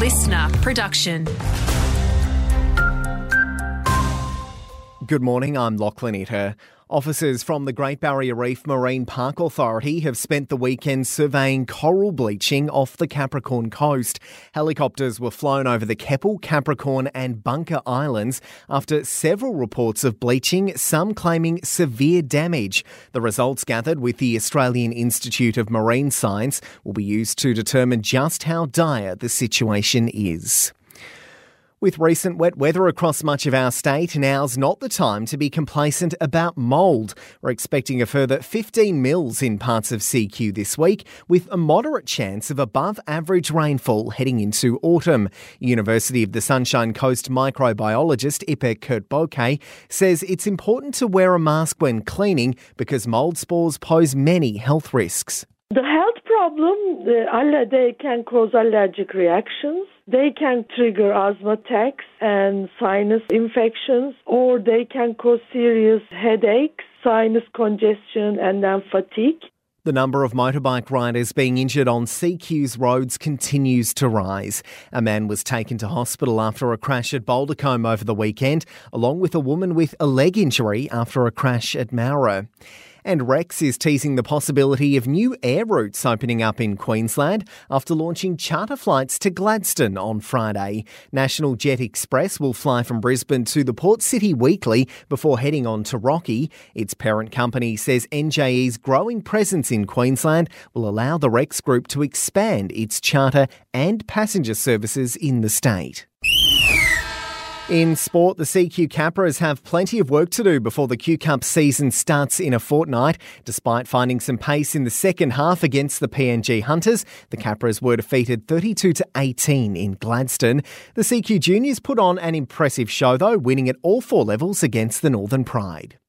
listener production. Good morning, I'm Lachlan Itter. Officers from the Great Barrier Reef Marine Park Authority have spent the weekend surveying coral bleaching off the Capricorn coast. Helicopters were flown over the Keppel, Capricorn, and Bunker Islands after several reports of bleaching, some claiming severe damage. The results gathered with the Australian Institute of Marine Science will be used to determine just how dire the situation is. With recent wet weather across much of our state, now's not the time to be complacent about mould. We're expecting a further 15 mils in parts of CQ this week, with a moderate chance of above average rainfall heading into autumn. University of the Sunshine Coast microbiologist Ipek Kurtböke says it's important to wear a mask when cleaning because mould spores pose many health risks. The problem, they can cause allergic reactions. They can trigger asthma attacks and sinus infections, or they can cause serious headaches, sinus congestion, and then fatigue. The number of motorbike riders being injured on CQ's roads continues to rise. A man was taken to hospital after a crash at Bouldercombe over the weekend, along with a woman with a leg injury after a crash at Moura. And Rex is teasing the possibility of new air routes opening up in Queensland after launching charter flights to Gladstone on Friday. National Jet Express will fly from Brisbane to the Port City weekly before heading on to Rocky. Its parent company says NJE's growing presence in Queensland will allow the Rex Group to expand its charter and passenger services in the state. In sport, the CQ Capras have plenty of work to do before the Q Cup season starts in a fortnight. Despite finding some pace in the second half against the PNG Hunters, the Capras were defeated 32 to 18 in Gladstone. The CQ Juniors put on an impressive show though, winning at all four levels against the Northern Pride.